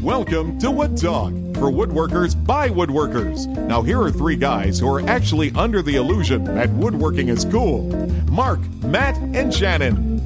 Welcome to Wood Talk for woodworkers by woodworkers. Now, here are three guys who are actually under the illusion that woodworking is cool Mark, Matt, and Shannon.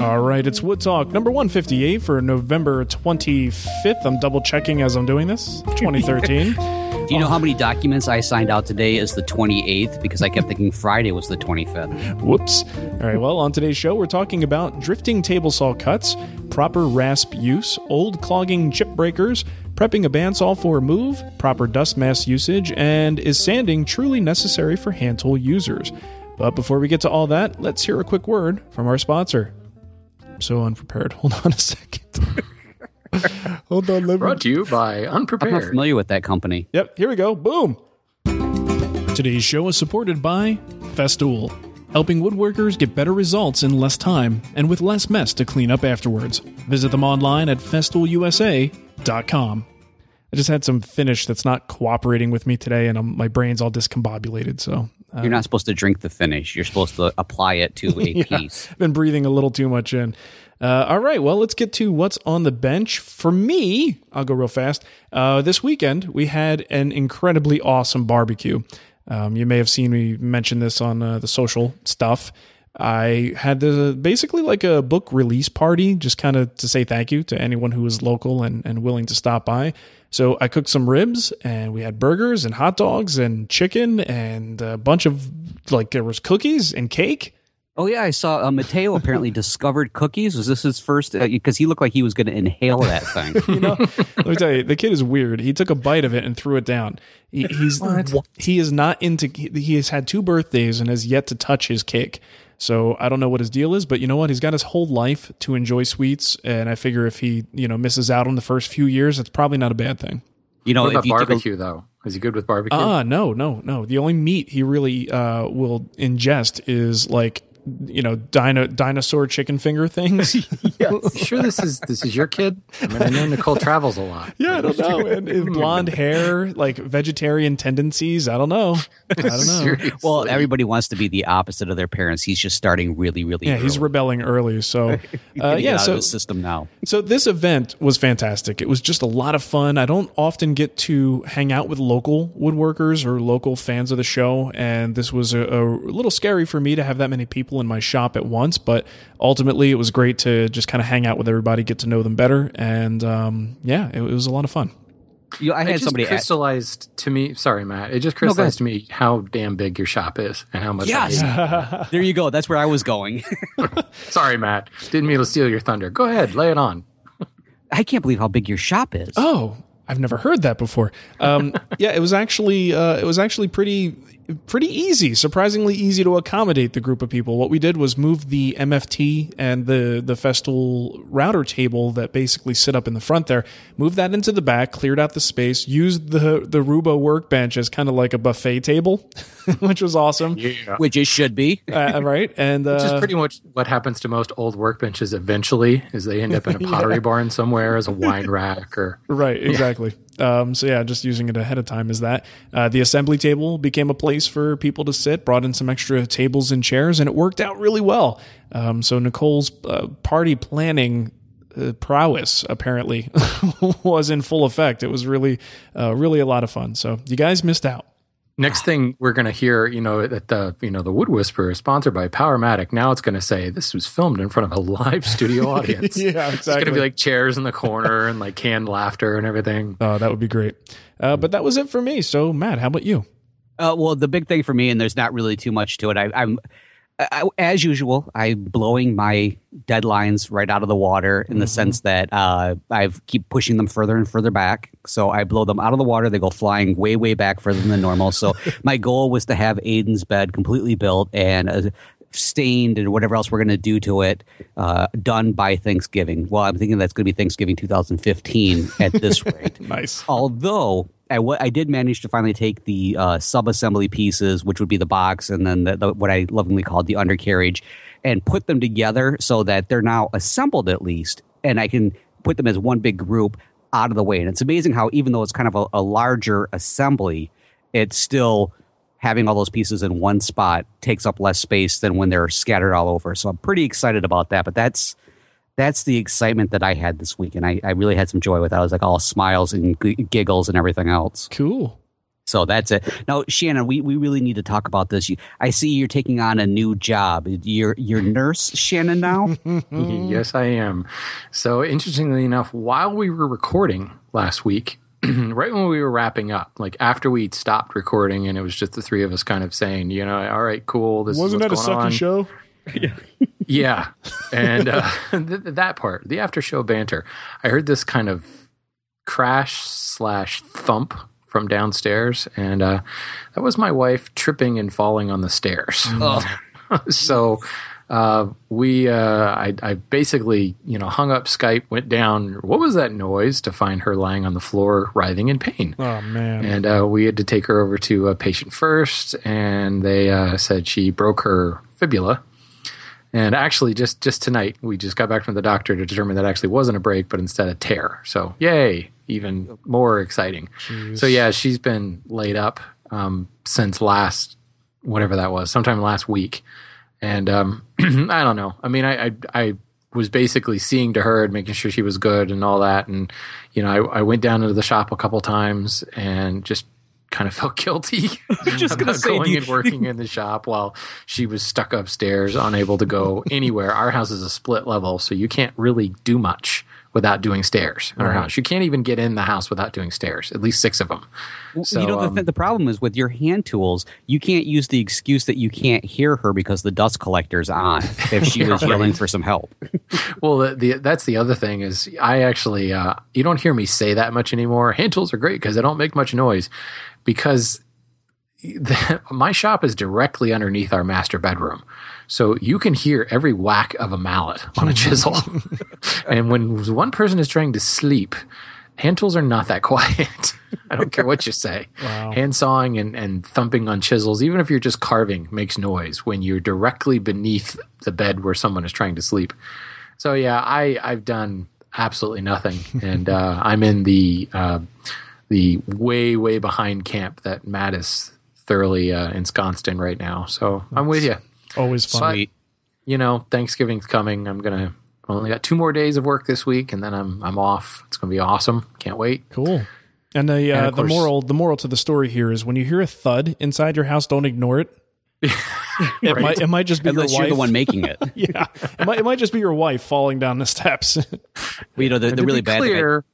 All right, it's Wood Talk number 158 for November 25th. I'm double checking as I'm doing this. 2013. Do you know how many documents I signed out today as the 28th because I kept thinking Friday was the 25th? Whoops. All right, well, on today's show, we're talking about drifting table saw cuts, proper rasp use, old clogging chip breakers, prepping a bandsaw for a move, proper dust mask usage, and is sanding truly necessary for hand tool users? But before we get to all that, let's hear a quick word from our sponsor. I'm so unprepared. Hold on a second. Hold on, let me. Brought to you by Unprepared. I'm not Unprepared. familiar with that company. Yep, here we go. Boom. Today's show is supported by Festool, helping woodworkers get better results in less time and with less mess to clean up afterwards. Visit them online at festoolusa.com. I just had some finish that's not cooperating with me today, and I'm, my brain's all discombobulated. So uh, You're not supposed to drink the finish. You're supposed to apply it to a Yeah. piece. been breathing a little too much in. Uh, all right, well, let's get to what's on the bench. For me, I'll go real fast. Uh, this weekend, we had an incredibly awesome barbecue. Um, you may have seen me mention this on uh, the social stuff. I had the basically like a book release party, just kind of to say thank you to anyone who was local and, and willing to stop by. So I cooked some ribs and we had burgers and hot dogs and chicken and a bunch of like there was cookies and cake. Oh yeah, I saw uh, Mateo apparently discovered cookies. Was this his first? Because he looked like he was going to inhale that thing. you know let me tell you the kid is weird he took a bite of it and threw it down he, he's he is not into he, he has had two birthdays and has yet to touch his cake so i don't know what his deal is but you know what he's got his whole life to enjoy sweets and i figure if he you know misses out on the first few years it's probably not a bad thing You know, What about if you took a- barbecue, though? Is he good with barbecue? ah no no no the only meat he really uh will ingest is like you know dino, dinosaur chicken finger things You sure this is this is your kid? I mean, I know Nicole travels a lot. Yeah, I don't know. And, and blonde hair, like vegetarian tendencies. I don't know. I don't know. Well, everybody wants to be the opposite of their parents. He's just starting really, really. Yeah, he's rebelling early. So, uh, yeah. So, system now. so this event was fantastic. It was just a lot of fun. I don't often get to hang out with local woodworkers or local fans of the show, and this was a, a little scary for me to have that many people in my shop at once. But ultimately, it was great to just kind of hang out with everybody, get to know them better, and um, yeah, it, it was a lot of fun. You, I had just somebody. Ask, crystallized to me. Sorry, Matt. It just go ahead. crystallized to me how damn big your shop is and how much. I yes, there you go. That's where I was going. Sorry, Matt. Didn't mean to steal your thunder. Go ahead, lay it on. I can't believe how big your shop is. Oh, I've never heard that before. Um, yeah, it was actually uh, it was actually pretty pretty easy, surprisingly easy to accommodate the group of people. What we did was move the MFT and the the Festool router table that basically sit up in the front there, moved that into the back, cleared out the space, used the the Roubo workbench as kind of like a buffet table, which was awesome. Yeah. Which it should be. Uh, right, and uh, Which is pretty much what happens to most old workbenches eventually is they end up in a pottery barn somewhere as a wine rack or Right, exactly. Um, so yeah, just using it ahead of time is that. Uh, the assembly table became a place for people to sit. Brought in some extra tables and chairs, and it worked out really well. Um, so Nicole's uh, party planning uh, prowess apparently was in full effect. It was really, uh, really a lot of fun. So you guys missed out. Next thing we're going to hear, you know, that the you know the Wood Whisperer is sponsored by Powermatic. Now it's going to say this was filmed in front of a live studio audience. Yeah, It's going to be like chairs in the corner and like canned laughter and everything. Oh, that would be great. Uh, but that was it for me. So Matt, how about you? Uh, well, the big thing for me, and there's not really too much to it. I, I'm, I, as usual, I'm blowing my deadlines right out of the water in the sense that uh, I keep pushing them further and further back. So I blow them out of the water. They go flying way, way back further than normal. So my goal was to have Aiden's bed completely built and uh, stained and whatever else we're going to do to it uh, done by Thanksgiving. Well, I'm thinking that's going to be Thanksgiving 2015 at this rate. Nice. Although I, w- I did manage to finally take the uh, sub-assembly pieces, which would be the box and then the, the, what I lovingly called the undercarriage, and put them together so that they're now assembled at least, and I can put them as one big group out of the way. And it's amazing how even though it's kind of a, a larger assembly, it's still having all those pieces in one spot takes up less space than when they're scattered all over. So I'm pretty excited about that. But that's that's the excitement that I had this week, and I, I really had some joy with. it. I was like all smiles and g- giggles and everything else. Cool. So that's it. Now, Shannon, we, we really need to talk about this. You, I see you're taking on a new job. You're you're nurse Shannon now. Yes, I am. So interestingly enough, while we were recording last week, right when we were wrapping up, like after we'd stopped recording, and it was just the three of us kind of saying, you know, all right, cool. This Wasn't is that a going sucky on. show? Yeah, yeah. and uh, th- that part, the after show banter, I heard this kind of crash slash thump from downstairs, and uh, that was my wife tripping and falling on the stairs. so uh, we, uh, I, I basically, you know, hung up Skype, went down. What was that noise? To find her lying on the floor, writhing in pain. Oh man. And uh, we had to take her over to a patient first, and they uh, said she broke her fibula. And actually, just just tonight, we just got back from the doctor to determine that actually wasn't a break, but instead a tear. So, yay! Even more exciting. So, yeah, she's been laid up um, since last, whatever that was, sometime last week. And um, I don't know. I mean, I, I I was basically seeing to her and making sure she was good and all that. And you know, I, I went down into the shop a couple times and just kind of felt guilty just gonna about say, going you- and working in the shop while she was stuck upstairs, unable to go anywhere. Our house is a split level, so you can't really do much without doing stairs in our house. You can't even get in the house without doing stairs. At least six of them. So, you know, the, um, th- the problem is with your hand tools, you can't use the excuse that you can't hear her because the dust collector's on. If she was yelling for some help, Well, the, the that's the other thing is I actually uh, you don't hear me say that much anymore. Hand tools are great because they don't make much noise because the, my shop is directly underneath our master bedroom, so you can hear every whack of a mallet on a chisel. and when one person is trying to sleep, hand tools are not that quiet. I don't care what you say. Hand sawing and, and thumping on chisels, even if you're just carving, makes noise when you're directly beneath the bed where someone is trying to sleep. So yeah, I I've done absolutely nothing, and uh, I'm in the uh, the way way behind camp that Matt is thoroughly uh, ensconced in right now. So I'm with you. Always fun. But, you know, Thanksgiving's coming. I'm gonna I only got two more days of work this week, and then I'm I'm off. It's gonna be awesome. Can't wait. Cool. And the uh, And of the course- moral the moral to the story here is when you hear a thud inside your house, don't ignore it. it might it might just be unless your you're wife. the one making it. yeah, it might, it might just be your wife falling down the steps. Well, you know, the, the really be bad thing. I- clear,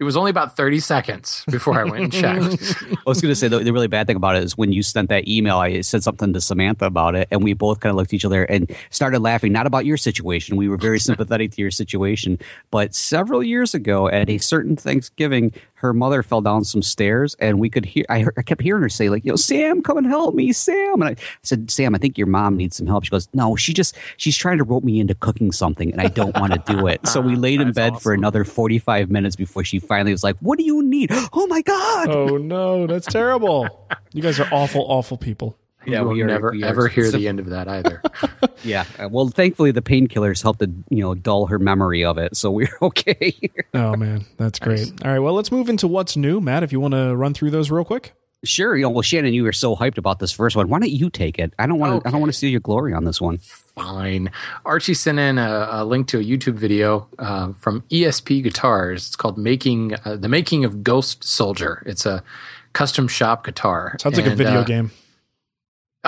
it was only about 30 seconds before I went and checked. I was going to say the, the really bad thing about it is when you sent that email, I said something to Samantha about it, and we both kind of looked at each other and started laughing. Not about your situation; we were very sympathetic to your situation. But several years ago, at a certain Thanksgiving, her mother fell down some stairs, and we could hear. I, heard, I kept hearing her say like, "You know, Sam, come and help me, Sam." And I said, "Sam, I think your mom needs some help." She goes, "No, she just she's trying to rope me into cooking something, and I don't want to do it." So we ah, laid in bed for another forty five minutes before she finally was like, "What do you need?" Oh my god! Oh no, that's terrible. You guys are awful, awful people. Yeah, we'll we are- never we are- ever hear so- the end of that either. Yeah. uh, Well, thankfully the painkillers helped to you know dull her memory of it, so we're okay. Oh man, that's great. All right, well, let's move into what's new, Matt. If you want to run through those real quick. sure. You know, well, Shannon, you were so hyped about this first one. Why don't you take it? I don't want to. I don't want to steal your glory on this one. Fine. Archie sent in a, a link to a YouTube video uh, from ESP Guitars. It's called "Making uh, the Making of Ghost Soldier." It's a custom shop guitar. Sounds like a video uh, game.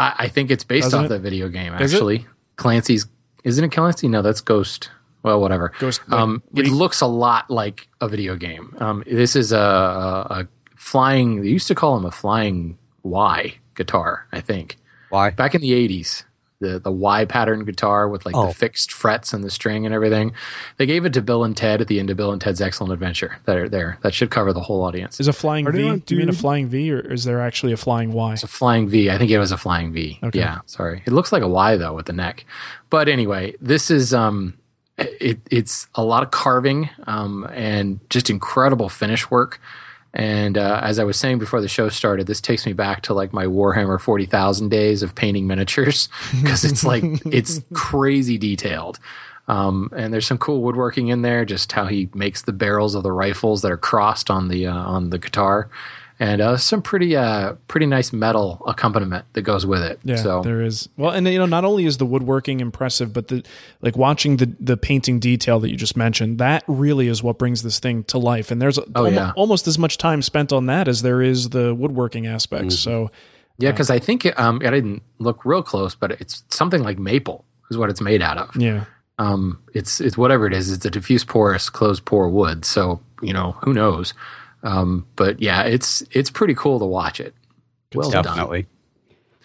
I, I think it's based Doesn't off it? the video game. Is it? Actually, Clancy's isn't it Clancy? No, that's Ghost. Well, whatever. Ghost, like, Um, it re- looks a lot like a video game. Um, this is a, a, a flying. They used to call him a flying Y guitar. I think Why? back in the '80s. The, the Y pattern guitar with like Oh. the fixed frets and the string and everything. They gave it to Bill and Ted at the end of Bill and Ted's Excellent Adventure. That are there. That should cover the whole audience. Is a flying Are they V? on Do you mean a flying V, or is there actually a flying Y? It's a flying V. I think it was a flying V. Okay. Yeah, sorry. It looks like a Y though with the neck. But anyway, this is um it, it's a lot of carving um and just incredible finish work. And uh, as I was saying before the show started, this takes me back to like my Warhammer 40,000 days of painting miniatures because it's like it's crazy detailed. Um, and there's some cool woodworking in there, just how he makes the barrels of the rifles that are crossed on the uh, on the guitar, and uh, some pretty uh, pretty nice metal accompaniment that goes with it. Yeah, so there is. Well, and you know, not only is the woodworking impressive, but the like watching the the painting detail that you just mentioned, that really is what brings this thing to life. And there's Oh, almo- yeah. almost as much time spent on that as there is the woodworking aspects. Mm-hmm. So yeah, because I think it, um, I didn't look real close, but it's something like maple is what it's made out of. yeah, Um, it's it's whatever it is. It's a diffuse porous closed pore wood. So you know who knows. Um, but yeah, it's it's pretty cool to watch it. well done. Definitely.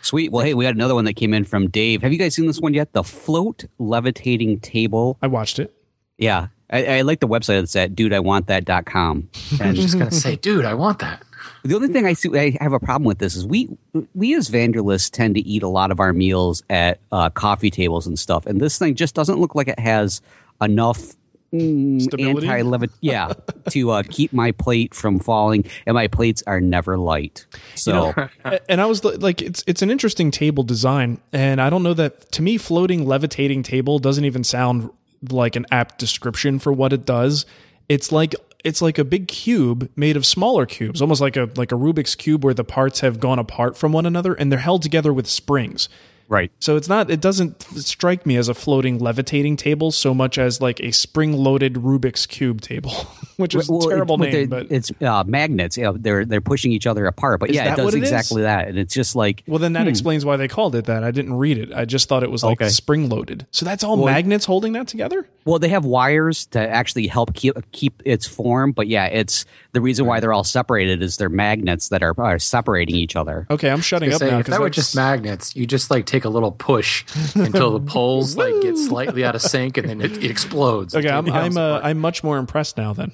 Sweet. Well, hey, we got another one that came in from Dave. Have you guys seen this one yet? The float levitating table. I watched it. Yeah. I, I like the website. It's at dudeIwantThat.com. I was just gonna say, dude, I want that. The only thing I see I have a problem with this is we we as Vanderlists tend to eat a lot of our meals at uh, coffee tables and stuff, and this thing just doesn't look like it has enough Stability? Anti levit yeah to uh, keep my plate from falling, and my plates are never light. So A- and I was like, it's it's an interesting table design, and I don't know that to me, floating levitating table doesn't even sound like an apt description for what it does. It's like it's like a big cube made of smaller cubes, almost like a like a Rubik's cube where the parts have gone apart from one another and they're held together with springs. Right. So it's not it doesn't strike me as a floating levitating table so much as like a spring-loaded Rubik's cube table, which is Well, a terrible it's, name, but it's uh, magnets. You know, they're they're pushing each other apart. But Is yeah, it does what it is? exactly that, and it's just like Well, then that explains why they called it that. I didn't read it. I just thought it was like Okay. spring loaded. So that's all magnets holding that together? Well, they have wires to actually help keep keep its form, but yeah, it's the reason why they're all separated is they're magnets that are, are separating each other. Okay, I'm shutting up Say, now. if 'cause that were just magnets, you just like take a little push until the poles like get slightly out of sync and then it, it explodes. Okay, I'm I'm uh. I'm much more impressed now then.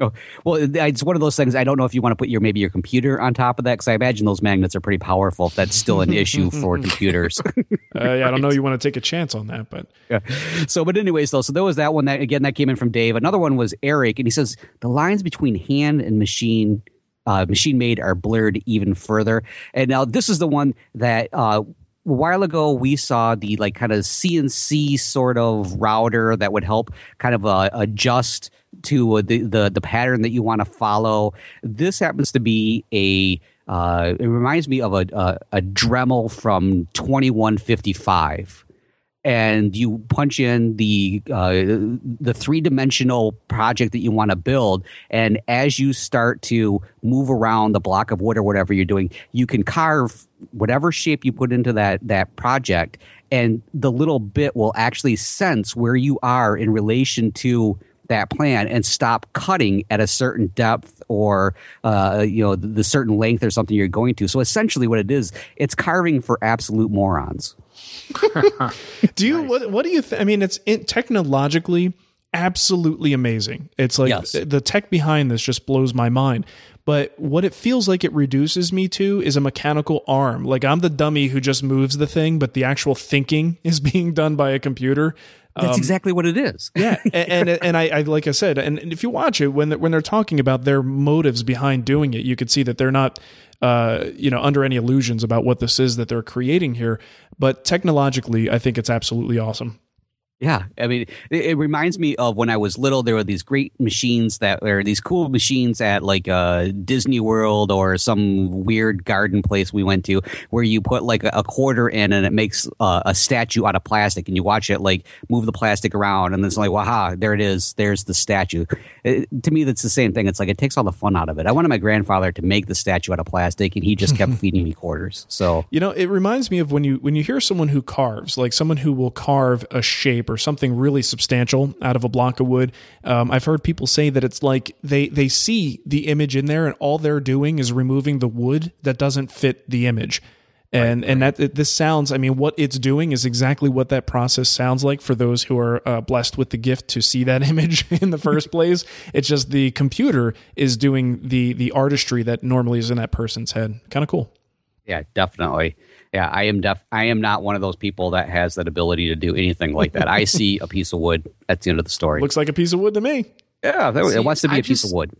Oh, well, it's one of those things. I don't know if you want to put your maybe your computer on top of that because I imagine those magnets are pretty powerful. If that's still an issue for computers. Uh, yeah, I don't know you want to take a chance on that, but Yeah. So, but anyways, though, so there was that one that again that came in from Dave. Another one was Eric, and he says the lines between hand and machine, uh, machine made, are blurred even further. And now this is the one that. Uh, a while ago, we saw the like kind of CNC sort of router that would help kind of uh, adjust to uh, the, the the pattern that you want to follow. This happens to be a. Uh, it reminds me of a a, a Dremel from twenty one fifty five and you punch in the uh, the three dimensional project that you want to build, and as you start to move around the block of wood or whatever you're doing, you can carve whatever shape you put into that that project, and the little bit will actually sense where you are in relation to that plan and stop cutting at a certain depth or uh, you know the, the certain length or something you're going to. So essentially, what it is, it's carving for absolute morons. do you what what do you th- I mean it's it, technologically absolutely amazing. It's like Yes. the tech behind this just blows my mind. But what it feels like it reduces me to is a mechanical arm. Like I'm the dummy who just moves the thing, but the actual thinking is being done by a computer. That's um, exactly what it is. Yeah, and and, and I, I like I said, and, and if you watch it when when they're talking about their motives behind doing it, you could see that they're not, uh, you know, under any illusions about what this is that they're creating here. But technologically, I think it's absolutely awesome. Yeah, I mean, it, it reminds me of when I was little. There were these great machines that were these cool machines at like uh, Disney World or some weird garden place we went to, where you put like a, quarter in and it makes uh, a statue out of plastic, and you watch it like move the plastic around, and it's like, wow, there it is. There's the statue. It, to me, that's the same thing. It's like it takes all the fun out of it. I wanted my grandfather to make the statue out of plastic, and he just kept feeding me quarters. So You know, it reminds me of when you when you hear someone who carves, like someone who will carve a shape or something really substantial out of a block of wood. Um, I've heard people say that it's like they they see the image in there, and all they're doing is removing the wood that doesn't fit the image. And and that this sounds, I mean, what it's doing is exactly what that process sounds like for those who are uh, blessed with the gift to see that image in the first place. It's just the computer is doing the the artistry that normally is in that person's head. Kind of cool. Yeah, definitely. Yeah, I am def I am not one of those people that has that ability to do anything like that. I see a piece of wood. at the end of the story. Looks like a piece of wood to me. yeah, that- See, it wants to be I a piece of wood.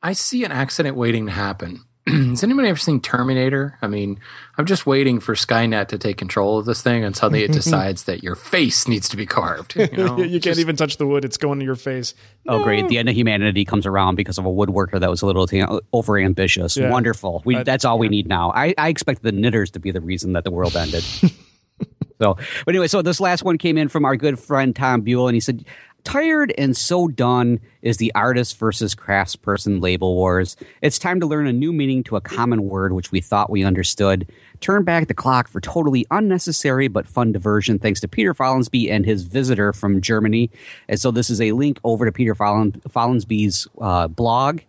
I see an accident waiting to happen. Has anybody ever seen Terminator? I mean, I'm just waiting for Skynet to take control of this thing, and suddenly it decides that your face needs to be carved. You, know? you can't Just- even touch the wood; it's going to your face. Oh, great! The end of humanity comes around because of a woodworker that was a little t- over ambitious. Yeah. Wonderful. We, I- that's all we need now. I, I expect the knitters to be the reason that the world ended. so, but anyway, so this last one came in from our good friend Tom Buell, and he said, "Tired and so done is the artist versus craftsperson label wars. It's time to learn a new meaning to a common word which we thought we understood. Turn back the clock for totally unnecessary but fun diversion. Thanks to Peter Follansbee and his visitor from Germany. And so this is a link over to Peter Follen, Follansbee's uh, blog,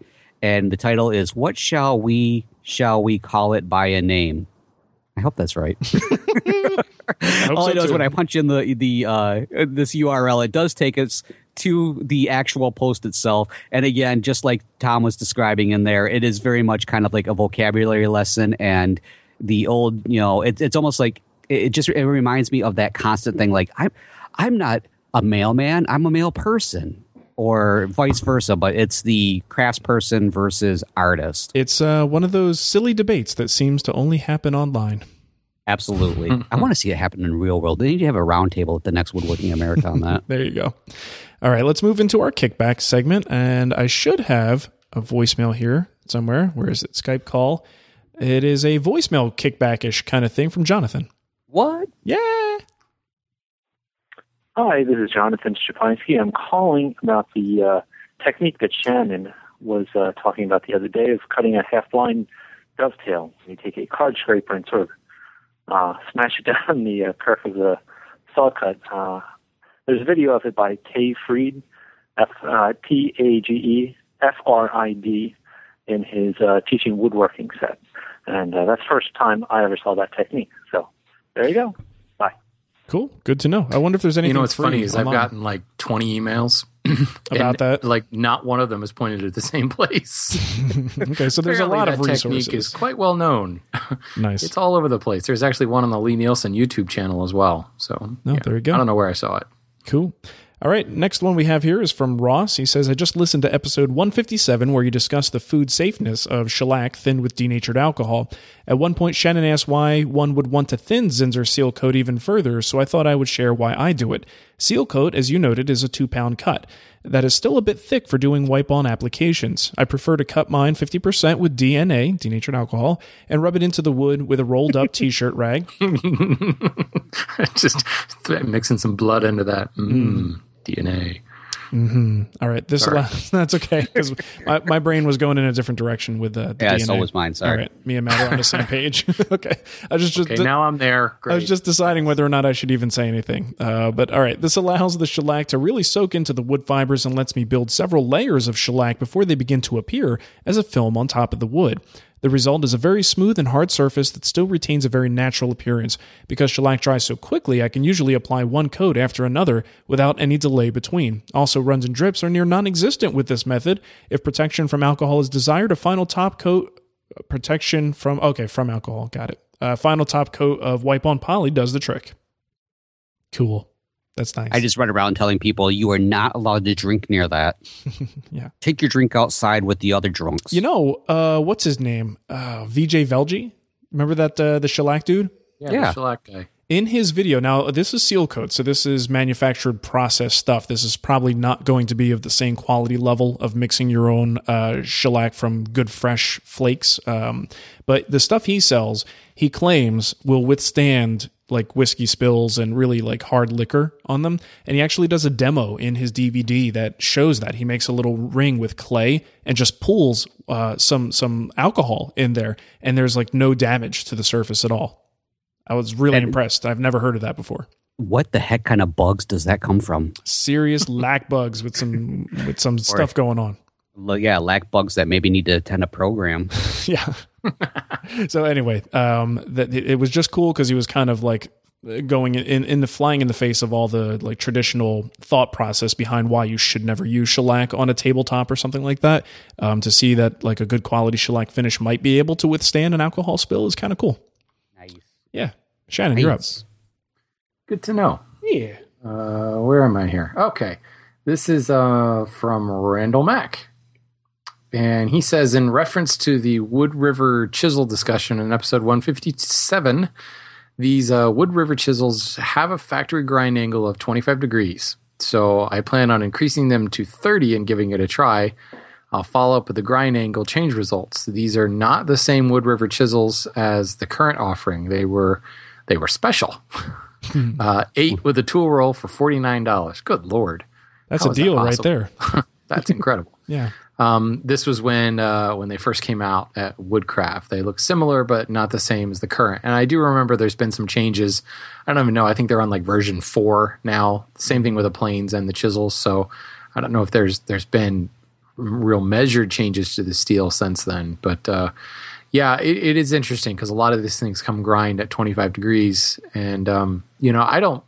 and the title is "What shall we shall we call it by a name?" I hope that's right. hope All I so, know is when I punch in the the uh, this URL, it does take us to the actual post itself. And again, just like Tom was describing in there, it is very much kind of like a vocabulary lesson and the old, you know, it, it's almost like it it just it reminds me of that constant thing. Like I'm I'm not a mailman, I'm a male person. Or vice versa, but it's the craftsperson versus artist. It's uh, one of those silly debates that seems to only happen online. Absolutely. I want to see it happen in the real world. They need to have a roundtable at the next Woodworking America on that. There you go. All right, let's move into our kickback segment, and I should have a voicemail here somewhere. Where is it? Skype call. It is a voicemail kickback-ish kind of thing from Jonathan. What? Yeah. Hi, this is Jonathan Szczepański. I'm calling about the uh, technique that Shannon was uh, talking about the other day of cutting a half-line dovetail. You take a card scraper and sort of uh, smash it down the uh, kerf of the saw cut. Uh, there's a video of it by Tage Frid, F uh, T A G E F R I D, in his uh, teaching woodworking set, and uh, that's the first time I ever saw that technique. So there you go. Cool. Good to know. I wonder if there's anything. You know what's funny is I've gotten like 20 emails About that? Like not one of them is pointed at the same place. okay, so there's a lot of resources. technique is quite well known. nice. It's all over the place. There's actually one on the Lie-Nielsen YouTube channel as well. So No, yeah. there you go. I don't know where I saw it. Cool. All right, next one we have here is from Ross. He says, I just listened to episode 157 where you discussed the food safeness of shellac thinned with denatured alcohol. At one point, Shannon asked why one would want to thin Zinsser seal coat even further, so I thought I would share why I do it. Seal coat, as you noted, is a two pound cut. That is still a bit thick for doing wipe on applications. I prefer to cut mine 50% with DNA, denatured alcohol, and rub it into the wood with a rolled up t shirt rag. Just mixing some blood into that mm, DNA. All right, this Sorry. allows, that's okay because my, my brain was going in a different direction with uh, the Yeah, DNA. so was mine, sorry. All right, me and Matt are on the same page. okay, I was just Okay, now I'm there. Great. I was just deciding whether or not I should even say anything. Uh, but all right, this allows the shellac to really soak into the wood fibers and lets me build several layers of shellac before they begin to appear as a film on top of the wood. The result is a very smooth and hard surface that still retains a very natural appearance. Because shellac dries so quickly, I can usually apply one coat after another without any delay between. Also, runs and drips are near non existent with this method. If protection from alcohol is desired, a final top coat protection from okay from alcohol got it uh, final top coat of wipe on poly does the trick cool that's nice I just run around telling people you are not allowed to drink near that. yeah Take your drink outside with the other drunks. you know uh what's his name uh Vijay Velji remember that uh, the shellac dude Yeah, Yeah. the shellac guy. in his video now this is seal coat so this is manufactured process stuff this is probably not going to be of the same quality level of mixing your own uh, shellac from good fresh flakes um, but the stuff he sells he claims will withstand like whiskey spills and really like hard liquor on them and he actually does a demo in his dvd that shows that he makes a little ring with clay and just pulls uh, some some alcohol in there and there's like no damage to the surface at all I was really And- impressed. I've never heard of that before. what the heck kind of bugs does that come from? Serious lac bugs with some with some stuff going on. Yeah, lac bugs that maybe need to attend a program. Yeah. so anyway, um, that it, it was just cool because he was kind of like going in in the flying in the face of all the like traditional thought process behind why you should never use shellac on a tabletop or something like that. Um, to see that like a good quality shellac finish might be able to withstand an alcohol spill is kind of cool. Nice. Yeah, Shannon, you're up. Good to know. Yeah. Uh, where am I here? Okay. This is uh, from Randall Mack. And he says, in reference to the Wood River chisel discussion in episode 157, these uh, Wood River chisels have a factory grind angle of 25 degrees. So I plan on increasing them to 30 and giving it a try. I'll follow up with the grind angle change results. These are not the same Wood River chisels as the current offering. They were they were special. uh, eight with a tool roll for forty nine dollars. Good lord, That's How a is that deal right there. that's incredible. Yeah. Um, this was when uh, when they first came out at Woodcraft. They look similar, but not the same as the current. And I do remember there's been some changes. I don't even know. I think they're on like version four now. Same thing with the planes and the chisels. So I don't know if there's there's been real measured changes to the steel since then. But uh, yeah, it, it is interesting because a lot of these things come grind at 25 degrees, and um, you know I don't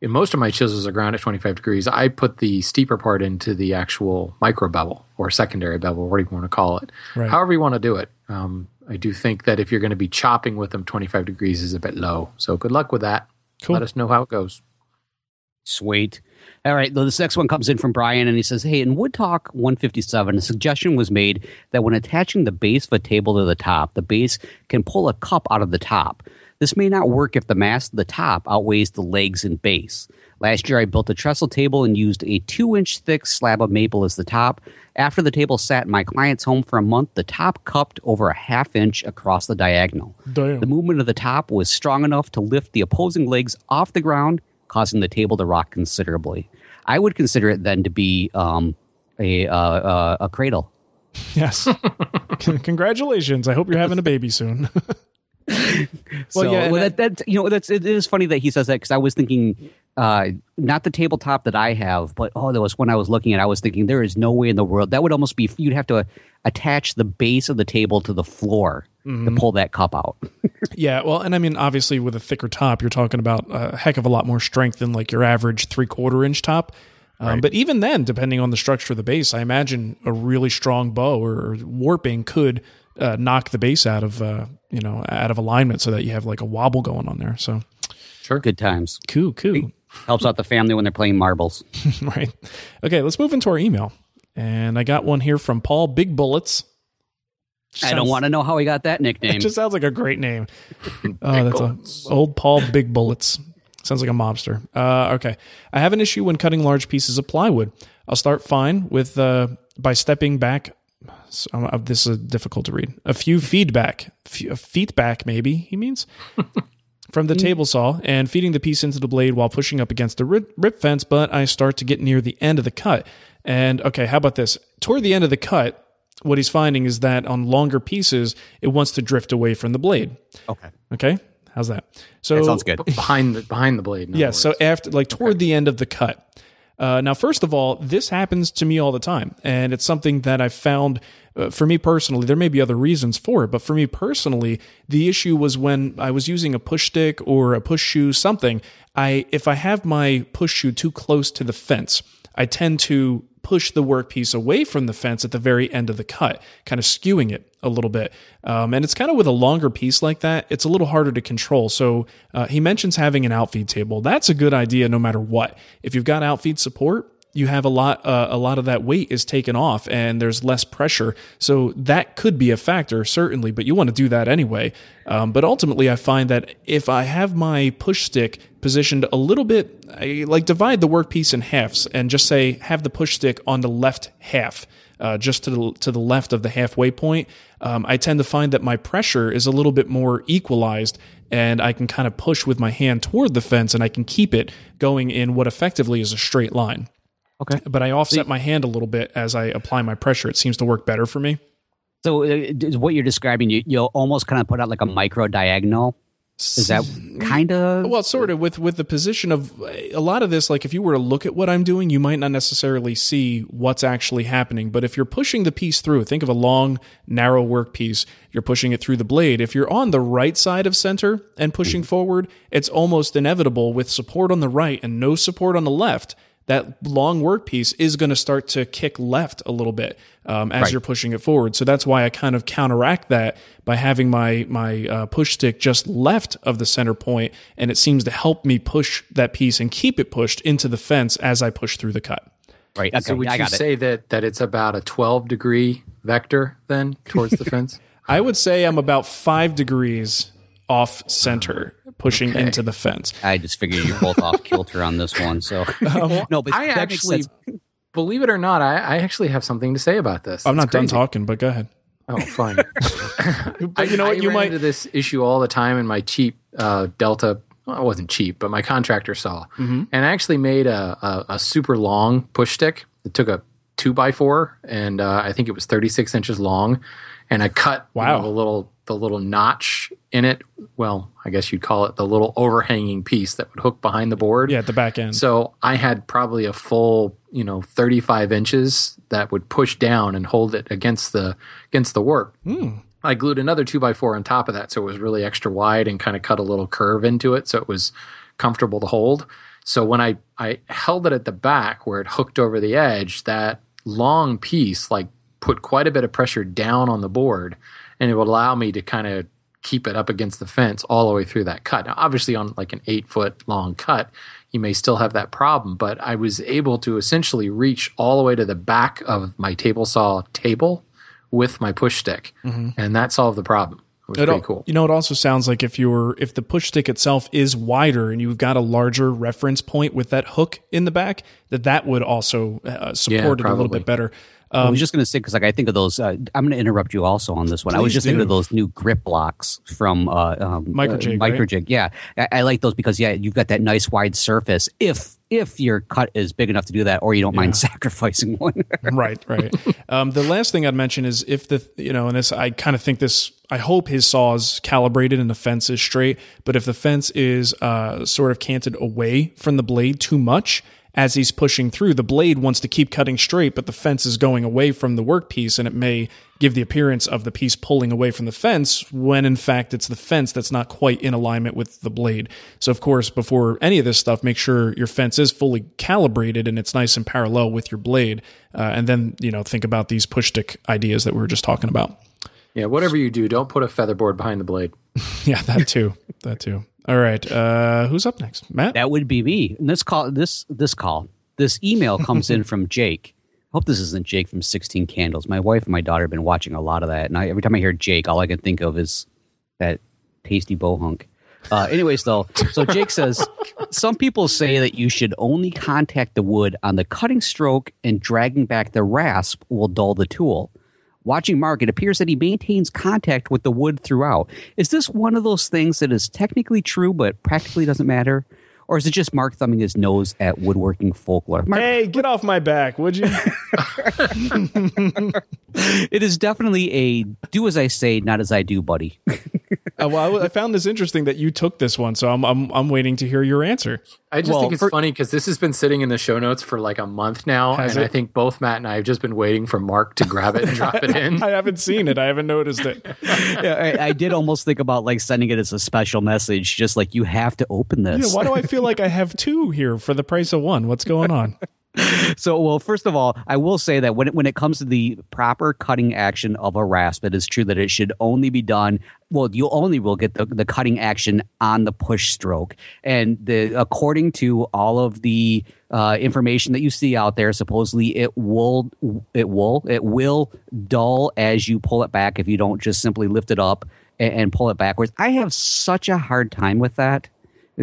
in most of my chisels are ground at 25 degrees. I put the steeper part into the actual micro bevel or secondary bevel, whatever you want to call it. Right. However you want to do it. Um, I do think that if you're going to be chopping with them, 25 degrees is a bit low. So good luck with that. Cool. Let us know how it goes. Sweet. All right. though This next one comes in from Brian, and he says, Hey, in Wood Talk 157, a suggestion was made that when attaching the base of a table to the top, the base can pull a cup out of the top. This may not work if the mass of the top outweighs the legs and base. Last year, I built a trestle table and used a two inch thick slab of maple as the top. After the table sat in my client's home for a month, the top cupped over a half inch across the diagonal. Damn. The movement of the top was strong enough to lift the opposing legs off the ground, causing the table to rock considerably. I would consider it then to be um, a uh, uh, a cradle. Yes. Congratulations. I hope you're having a baby soon. Well, yeah, well, that- that, that you know that's it is funny that he says that because I was thinking uh, not the tabletop that I have, but oh, there was one I was looking at, I was thinking there is no way in the world that would almost be you'd have to attach the base of the table to the floor Mm-hmm. to pull that cup out. yeah. Well, and I mean, obviously, with a thicker top, you're talking about a heck of a lot more strength than like your average three quarter inch top. Um, But even then, depending on the structure of the base, I imagine a really strong bow or warping could uh, knock the base out of uh, you know out of alignment, so that you have like a wobble going on there. So Sure. Good times cool, cool. helps out the family when they're playing marbles. right. Okay, let's move into our email. And I got one here from Paul Big Bullets. I don't want to know how he got that nickname. It just sounds like a great name. oh, that's a, old Paul Big Bullets. Sounds like a mobster. Uh, okay, I have an issue when cutting large pieces of plywood. I'll start fine with uh, by stepping back. So, uh, this is difficult to read. A few feedback, few, feet maybe he means from the table saw and feeding the piece into the blade while pushing up against the rip, rip fence. But I start to get near the end of the cut, and okay, how about this? Toward the end of the cut, what he's finding is that on longer pieces, it wants to drift away from the blade. okay, Okay, how's that? So that sounds good. Behind the behind the blade. in other yeah. So after, like toward the end of the cut, Uh, now, first of all, this happens to me all the time, and it's something that I've found. Uh, for me personally, there may be other reasons for it, but for me personally, the issue was when I was using a push stick or a push shoe, something. I if I have my push shoe too close to the fence, I tend to push the workpiece away from the fence at the very end of the cut, kind of skewing it a little bit. Um, and it's kind of with a longer piece like that, it's a little harder to control. So uh, he mentions having an outfeed table. That's a good idea no matter what. If you've got outfeed support, you have a lot uh, a lot of that weight is taken off and there's less pressure. So that could be a factor certainly but you want to do that anyway. Um, but ultimately i find that if i have my push stick positioned a little bit I, like divide the workpiece in halves and just say have the push stick on the left half uh, just to the to the left of the halfway point, um, I tend to find that my pressure is a little bit more equalized, and I can kind of push with my hand toward the fence, and I can keep it going in what effectively is a straight line. Okay. But I offset my hand a little bit as I apply my pressure. It seems to work better for me. So, uh, what you're describing, you, you'll almost kind of put out like a micro diagonal. Is that kind of well, sort of with with the position of a lot of this? Like, if you were to look at what I'm doing, you might not necessarily see what's actually happening. But if you're pushing the piece through, think of a long, narrow work piece. You're pushing it through the blade. If you're on the right side of center and pushing forward, it's almost inevitable with support on the right and no support on the left that long work piece is going to start to kick left a little bit um, as Right. you're pushing it forward. So that's why I kind of counteract that by having my my uh, push stick just left of the center point, and it seems to help me push that piece and keep it pushed into the fence as I push through the cut. right? Okay, so would I you got it. say that that it's about a 12 degree vector then towards the fence? I would say I'm about five degrees off center, pushing Okay. into the fence. I just figured you're both off kilter on this one. So no, but I actually, believe it or not, I, I actually have something to say about this. I'm It's not done talking, but go ahead. Oh, fine. But you know I, what? I You ran might. into this issue all the time in my cheap uh, Delta. Well, it wasn't cheap, but my contractor saw, Mm-hmm. and I actually made a, a, a super long push stick. It took a two by four, and uh, I think it was 36 inches long, and I cut you Wow. know, the little the little notch in it. Well, I guess you'd call it the little overhanging piece that would hook behind the board. Yeah, at the back end. So I had probably a full, you know, 35 inches that would push down and hold it against the against the work. Hmm. I glued another two by four on top of that, so it was really extra wide and kind of cut a little curve into it, so it was comfortable to hold. So when I I held it at the back where it hooked over the edge, that long piece like put quite a bit of pressure down on the board, and it would allow me to kind of keep it up against the fence all the way through that cut. Now, obviously, on like an eight foot long cut, you may still have that problem, but I was able to essentially reach all the way to the back of my table saw table with my push stick, and that solved the problem. It was It pretty cool. You know, it also sounds like if you're if the push stick itself is wider and you've got a larger reference point with that hook in the back, that that would also uh, support it a little bit better. I Um, was just going to say because like I think of those. Uh, I'm going to interrupt you also on this one. I was just thinking of those new grip blocks from uh, um, Microjig, Uh, right? Microjig, yeah. I, I like those because yeah, you've got that nice wide surface. If if your cut is big enough to do that, or you don't mind sacrificing one. right, right. Um, the last thing I'd mention is if the you know, and this I kind of think this. I hope his saw is calibrated and the fence is straight. But if the fence is uh, sort of canted away from the blade too much as he's pushing through, the blade wants to keep cutting straight, but the fence is going away from the workpiece, and it may give the appearance of the piece pulling away from the fence when in fact it's the fence that's not quite in alignment with the blade. So of course, before any of this stuff, make sure your fence is fully calibrated and it's nice and parallel with your blade. Uh, and then, you know, think about these push stick ideas that we were just talking about. Yeah, whatever you do, don't put a featherboard behind the blade. Yeah, that too. that too. All right. Uh, who's up next? Matt? that would be me. And this call, this this call, this email comes in from Jake. I Hope this isn't Jake from Sixteen Candles. My wife and my daughter have been watching a lot of that, and I, every time I hear Jake, all I can think of is that tasty bohunk. Uh, anyways, though, so Jake says some people say that you should only contact the wood on the cutting stroke, and dragging back the rasp will dull the tool. Watching Mark, it appears that he maintains contact with the wood throughout. Is this one of those things that is technically true but practically doesn't matter? Or is it just Mark thumbing his nose at woodworking folklore? Mark, Hey, get off my back, would you? it is definitely a do as I say, not as I do, buddy. Uh, well, I, I found this interesting that you took this one, so I'm I'm, I'm waiting to hear your answer. I just Well, think it's for- funny because this has been sitting in the show notes for like a month now, and it? I think both Matt and I have just been waiting for Mark to grab it and drop it in. I haven't seen it. I haven't noticed it. Yeah, I, I did almost think about like sending it as a special message, just like you have to open Yeah, this. why do I feel like I have two here for the price of one? What's going on? So, well, first of all, I will say that when it, when it comes to the proper cutting action of a rasp, it is true that it should only be done. Well, you only will get the, the cutting action on the push stroke, and the according to all of the uh, information that you see out there, supposedly it will it will it will dull as you pull it back if you don't just simply lift it up and, and pull it backwards. I have such a hard time with that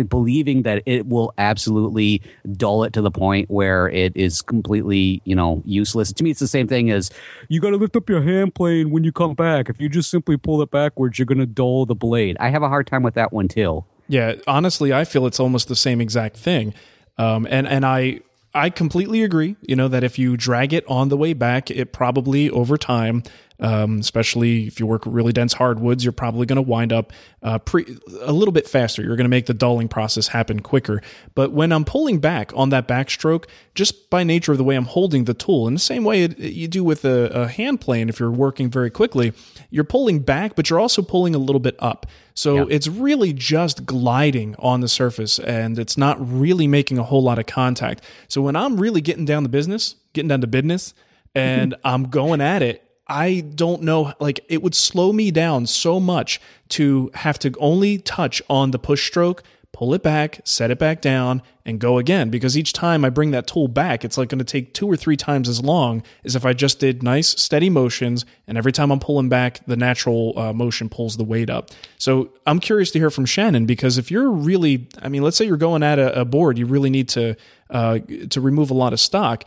believing that it will absolutely dull it to the point where it is completely, you know, useless. To me, it's the same thing as you got to lift up your hand plane when you come back. If you just simply pull it backwards, you're going to dull the blade. I have a hard time with that one too. Yeah, honestly, I feel it's almost the same exact thing. Um, and and I I completely agree. You know that if you drag it on the way back, it probably over time, um, especially if you work really dense hardwoods, you're probably going to wind up uh, pre- a little bit faster. You're going to make the dulling process happen quicker. But when I'm pulling back on that backstroke, just by nature of the way I'm holding the tool, in the same way it, you do with a, a hand plane, if you're working very quickly, you're pulling back, but you're also pulling a little bit up. So it's really just gliding on the surface and it's not really making a whole lot of contact. So when I'm really getting down the business, getting down to business, and I'm going at it, I don't know, like it would slow me down so much to have to only touch on the push stroke, pull it back, set it back down, and go again. Because each time I bring that tool back, it's like going to take two or three times as long as if I just did nice, steady motions. And every time I'm pulling back, the natural uh, motion pulls the weight up. So I'm curious to hear from Shannon because if you're really, I mean, let's say you're going at a, a board, you really need to uh, to remove a lot of stock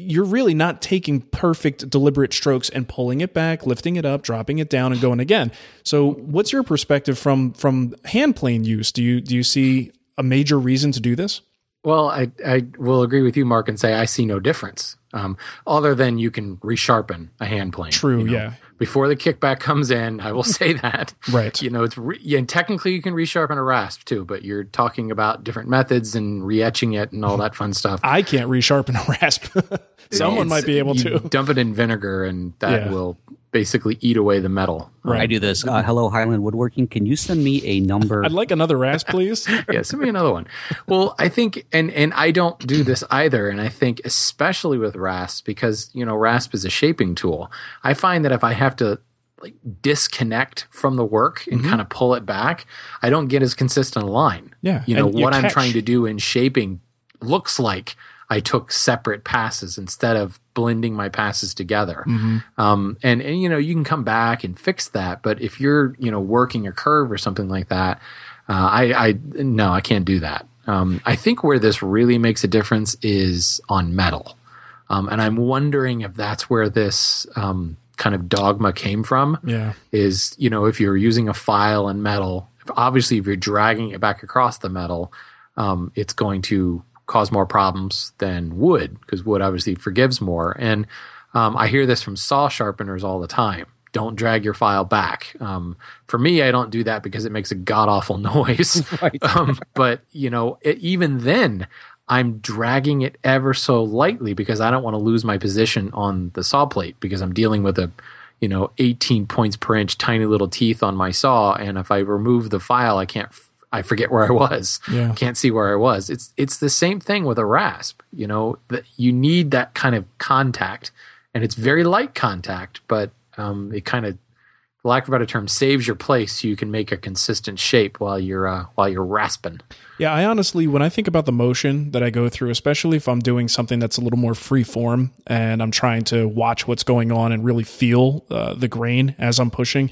you're really not taking perfect deliberate strokes and pulling it back lifting it up dropping it down and going again so what's your perspective from from hand plane use do you do you see a major reason to do this Well, I, I will agree with you, Mark, and say I see no difference. Um, other than you can resharpen a hand plane. True, you know. yeah. Before the kickback comes in, I will say that. Right. You know, it's re- yeah, and technically you can resharpen a rasp too, but you're talking about different methods and re-etching it and all that fun stuff. i can't resharpen a rasp someone might be able to dump it in vinegar, and that Yeah. will basically eat away the metal. Right. I do this. Uh, hello, Highland Woodworking. Can you send me a number? i'd like another rasp please yeah, send me another one. Well, I think, and and I don't do this either, and I think especially with rasp because you know rasp is a shaping tool. I find that if I have to like disconnect from the work and kind of pull it back, I don't get as consistent a line. Yeah, you know and you what I'm catch. trying to do in shaping looks like I took separate passes instead of blending my passes together. Um, and and you know you can come back and fix that, but if you're you know working a curve or something like that, uh, I I no I can't do that. Um, I think where this really makes a difference is on metal, um, and I'm wondering if that's where this um, kind of dogma came from yeah is you know if you're using a file in metal obviously if you're dragging it back across the metal um, it's going to cause more problems than wood because wood obviously forgives more. And um, i hear this from saw sharpeners all the time. Don't drag your file back. Um, for me i don't do that because it makes a god awful noise um, but you know it, even then I'm dragging it ever so lightly because I don't want to lose my position on the saw plate because I'm dealing with a, you know, 18 points per inch, tiny little teeth on my saw, and if I remove the file, I can't. I forget where I was. Yeah. Can't see where I was. It's it's the same thing with a rasp. You know, that you need that kind of contact, and it's very light contact, but um, it kind of, for lack of a better term, saves your place so you can make a consistent shape while you're uh, while you're rasping. Yeah, I honestly, when I think about the motion that I go through, especially if I'm doing something that's a little more free form and I'm trying to watch what's going on and really feel uh, the grain as I'm pushing,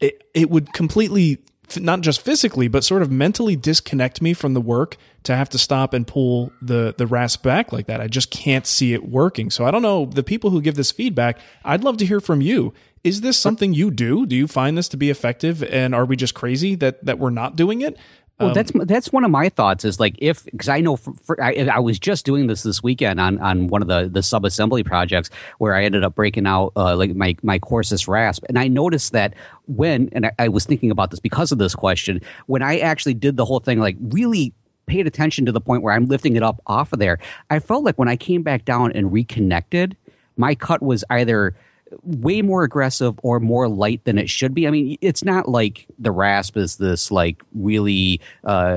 it, it would completely, not just physically, but sort of mentally disconnect me from the work to have to stop and pull the, the rasp back like that. I just can't see it working. So I don't know, the people who give this feedback, I'd love to hear from you. Is this something you do? Do you find this to be effective? And are we just crazy that, that we're not doing it? Well, Um, that's that's one of my thoughts. Is like if because I know for, for, I, I was just doing this this weekend on on one of the the sub assembly projects where I ended up breaking out uh, like my my Corsus rasp, and I noticed that when and I, I was thinking about this because of this question when I actually did the whole thing like really paid attention to the point where I'm lifting it up off of there. I felt like when I came back down and reconnected, my cut was either way more aggressive or more light than it should be. I mean, it's not like the rasp is this like really uh,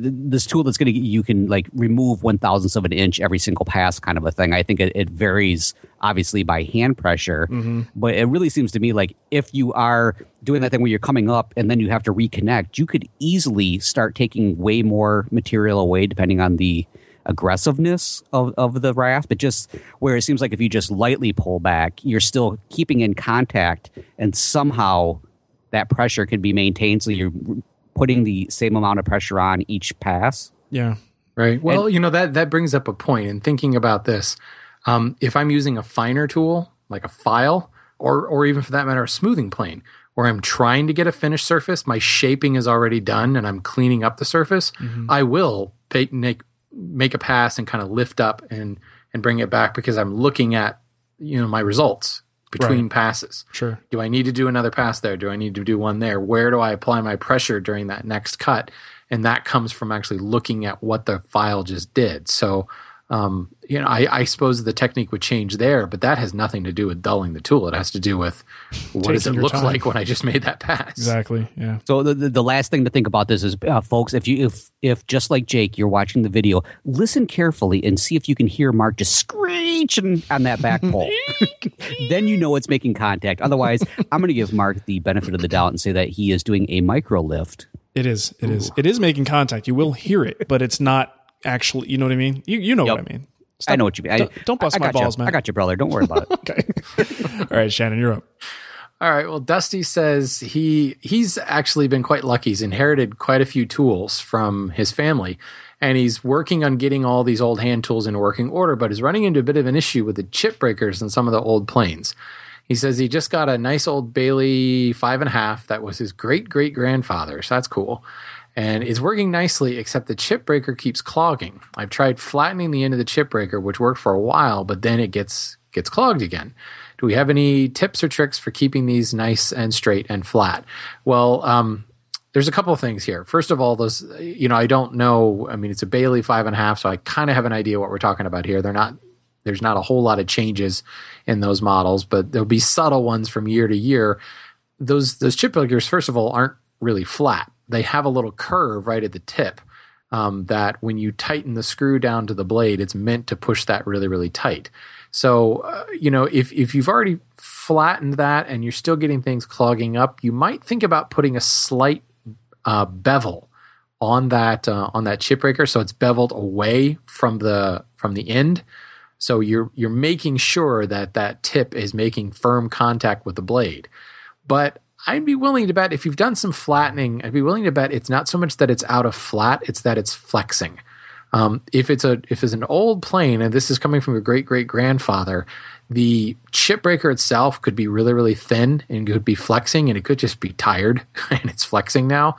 this tool that's going to you can like remove one thousandths of an inch every single pass kind of a thing. I think it, it varies obviously by hand pressure, but it really seems to me like if you are doing that thing where you're coming up and then you have to reconnect, you could easily start taking way more material away depending on the aggressiveness of, of the raft, but just where it seems like if you just lightly pull back, you're still keeping in contact, and somehow that pressure can be maintained. So you're putting the same amount of pressure on each pass. yeah. Right. Well, you know that that brings up a point in thinking about this. Um, if I'm using a finer tool like a file, or or even for that matter, a smoothing plane, where I'm trying to get a finished surface, my shaping is already done, and I'm cleaning up the surface. I will pay, make make a pass and kind of lift up and and bring it back because I'm looking at you know my results between Right. passes. Sure. Do I need to do another pass there? Do I need to do one there? Where do I apply my pressure during that next cut? And that comes from actually looking at what the file just did. So, um, you know, I, I suppose the technique would change there, but that has nothing to do with dulling the tool. It has to do with what does it look time. like when I just made that pass? Exactly. Yeah. So the, the, the last thing to think about this is, uh, folks, if you if if just like Jake, you're watching the video, listen carefully and see if you can hear Mark just screeching on that back pole. then you know it's making contact. Otherwise, I'm going to give Mark the benefit of the doubt and say that he is doing a micro lift. It is. It is. It is making contact. You will hear it, but it's not actually. You know what I mean? You you know what I mean? I know what you mean. I- Don't, don't bust I my balls, you. man. I got you, brother. Don't worry about it. Okay. All right, Shannon, you're up. All right. Well, Dusty says he he's actually been quite lucky. He's inherited quite a few tools from his family, and he's working on getting all these old hand tools in working order. But is running into a bit of an issue with the chip breakers and some of the old planes. He says he just got a nice old Bailey five and a half that was his great great grandfather's. So that's cool. And it's working nicely, except the chip breaker keeps clogging. I've tried flattening the end of the chip breaker, which worked for a while, but then it gets gets clogged again. Do we have any tips or tricks for keeping these nice and straight and flat? Well, um, there's a couple of things here. First of all, those you know I don't know. I mean, it's a Bailey five and a half, so I kind of have an idea what we're talking about here. They're not there's not a whole lot of changes in those models, but there'll be subtle ones from year to year. Those those chip breakers, first of all, aren't really flat. They have a little curve right at the tip. Um, that when you tighten the screw down to the blade, it's meant to push that really, really tight. So, uh, you know, if, if you've already flattened that and you're still getting things clogging up, you might think about putting a slight uh, bevel on that uh, on that chip breaker, so it's beveled away from the from the end. So you're you're making sure that that tip is making firm contact with the blade. But I'd be willing to bet if you've done some flattening, I'd be willing to bet it's not so much that it's out of flat, it's that it's flexing. Um, if it's a if it's an old plane, and this is coming from your great great grandfather, the chip breaker itself could be really really thin and could be flexing, and it could just be tired and it's flexing now,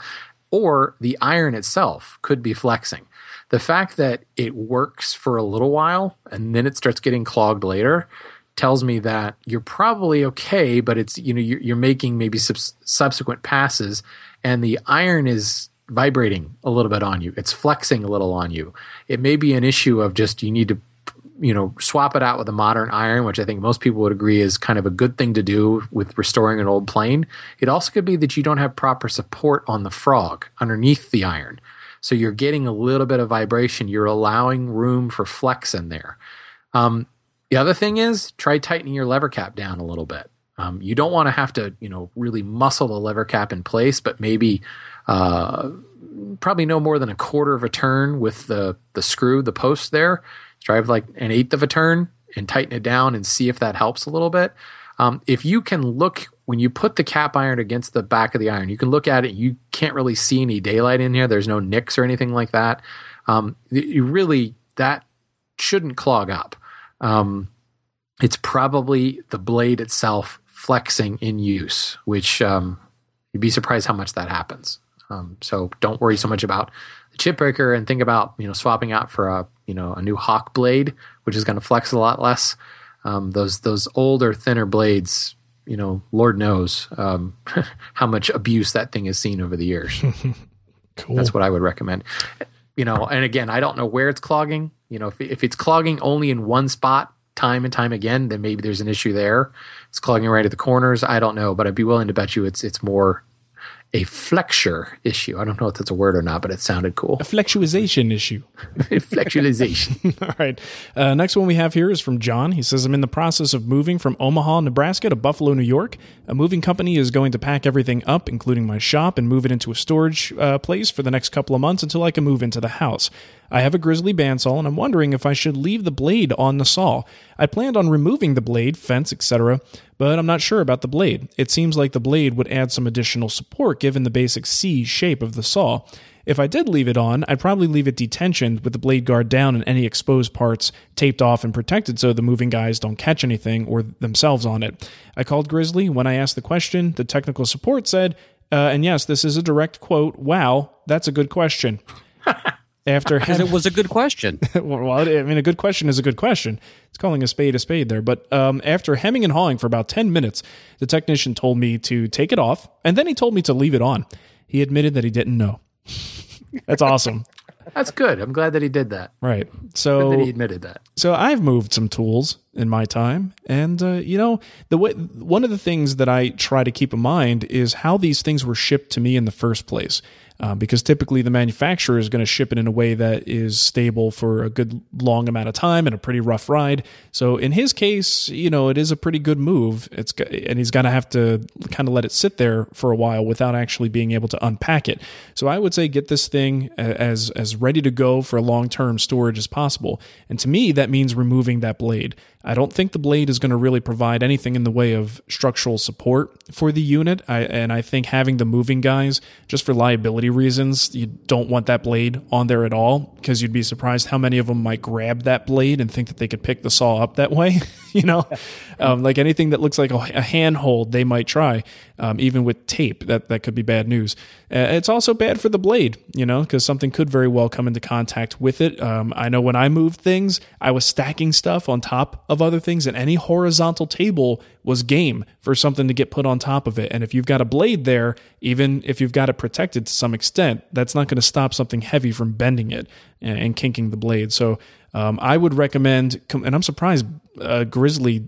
or the iron itself could be flexing. The fact that it works for a little while and then it starts getting clogged later tells me that you're probably okay, but it's you know you're, you're making maybe subs- subsequent passes, and the iron is vibrating a little bit on you. It's flexing a little on you. It may be an issue of just you need to you know swap it out with a modern iron, which I think most people would agree is kind of a good thing to do with restoring an old plane. It also could be that you don't have proper support on the frog underneath the iron. So you're getting a little bit of vibration. You're allowing room for flex in there. Um, the other thing is try tightening your lever cap down a little bit. Um, you don't want to have to, you know, really muscle the lever cap in place, but maybe uh, probably no more than a quarter of a turn with the the screw, the post there. Drive like an eighth of a turn and tighten it down and see if that helps a little bit. Um, if you can look when you put the cap iron against the back of the iron, you can look at it. You can't really see any daylight in here. There's no nicks or anything like that. Um, you really that shouldn't clog up. Um, it's probably the blade itself flexing in use, which um, you'd be surprised how much that happens. Um, so don't worry so much about the chip breaker and think about you know swapping out for a you know a new Hock blade, which is going to flex a lot less. Um, those those older, thinner blades, you know, Lord knows um, how much abuse that thing has seen over the years. Cool. That's what I would recommend. You know, and again, I don't know where it's clogging. You know, if, if it's clogging only in one spot time and time again, then maybe there's an issue there. It's clogging right at the corners. I don't know, but I'd be willing to bet you it's it's more a flexure issue. I don't know if that's a word or not, but it sounded cool. a flexualization issue. Flexualization. All right. Uh, next one we have here is from John. He says, I'm in the process of moving from Omaha, Nebraska to Buffalo, New York. A moving company is going to pack everything up, including my shop, and move it into a storage uh, place for the next couple of months until I can move into the house. I have a grizzly bandsaw, and I'm wondering if I should leave the blade on the saw. I planned on removing the blade, fence, etc., but I'm not sure about the blade. It seems like the blade would add some additional support given the basic C shape of the saw. If I did leave it on, I'd probably leave it detensioned with the blade guard down and any exposed parts taped off and protected so the moving guys don't catch anything or themselves on it. I called Grizzly. When I asked the question, the technical support said, uh, and yes, this is a direct quote, wow, that's a good question. After Because it was a good question. well, I mean, a good question is a good question. It's calling a spade a spade there. But um, after hemming and hawing for about 10 minutes, the technician told me to take it off, and then he told me to leave it on. He admitted that he didn't know. That's awesome. That's good. I'm glad that he did that. Right. Good So that he admitted that. so I've moved some tools in my time, and uh, you know the way one of the things that I try to keep in mind is how these things were shipped to me in the first place. Uh, because typically the manufacturer is going to ship it in a way that is stable for a good long amount of time and a pretty rough ride. So in his case, you know, it is a pretty good move. It's and he's going to have to kind of let it sit there for a while without actually being able to unpack it. So I would say get this thing as as ready to go for long term storage as possible. And to me, that means removing that blade. I don't think the blade is going to really provide anything in the way of structural support for the unit. I, and I think having the moving guys, just for liability reasons, you don't want that blade on there at all because you'd be surprised how many of them might grab that blade and think that they could pick the saw up that way. you know, um, like anything that looks like a, a handhold, they might try, um, even with tape. That that could be bad news. Uh, it's also bad for the blade, you know, because something could very well come into contact with it. Um, I know when I moved things, I was stacking stuff on top of other things, and any horizontal table was game for something to get put on top of it. And if you've got a blade there, even if you've got it protected to some extent, that's not going to stop something heavy from bending it and, and kinking the blade. So um, I would recommend, and I'm surprised uh, Grizzly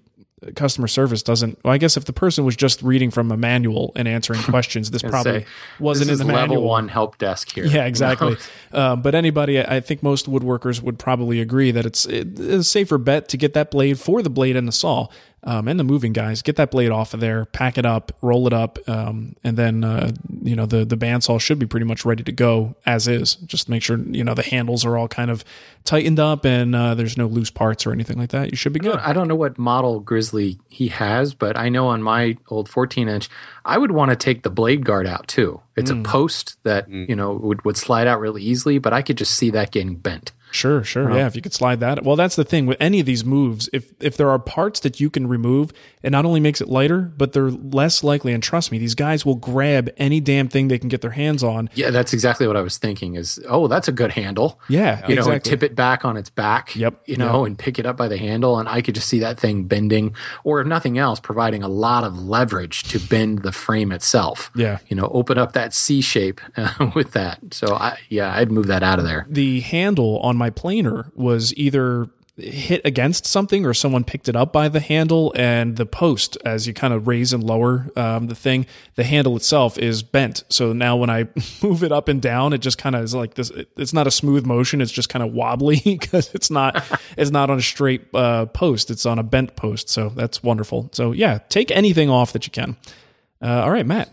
customer service doesn't well i guess if the person was just reading from a manual and answering questions this probably say, wasn't this in the level manual one help desk here. yeah, exactly. uh, but anybody, I think most woodworkers would probably agree that it's, it's a safer bet to get that blade for the blade and the saw um, and the moving guys. Get that blade off of there, pack it up, roll it up, um, and then uh, you know the the bandsaw should be pretty much ready to go as is. Just make sure you know the handles are all kind of tightened up and uh, there's no loose parts or anything like that. You should be good. I don't know what model Grizzly he has, but I know on my old 14 inch, I would want to take the blade guard out too. It's Mm. a post that you know would would slide out really easily, but I could just see that getting bent. Sure, sure. Yeah, if you could slide that. Well, that's the thing with any of these moves. If if there are parts that you can remove, it not only makes it lighter, but they're less likely. And trust me, these guys will grab any damn thing they can get their hands on. Yeah, that's exactly what I was thinking. Is oh, that's a good handle. Yeah, you know, exactly. tip it back on its back. Yep, you know, yep. and pick it up by the handle, and I could just see that thing bending, or if nothing else, providing a lot of leverage to bend the frame itself. Yeah. you know, open up that C shape uh, with that. So I, yeah, I'd move that out of there. The handle on my planer was either hit against something or someone picked it up by the handle and the post as you kind of raise and lower um, the thing the handle itself is bent. So now when i move it up and down it just kind of is like this it's not a smooth motion it's just kind of wobbly because it's not it's not on a straight uh, post it's on a bent post so that's wonderful. So yeah take anything off that you can. Uh, all right matt.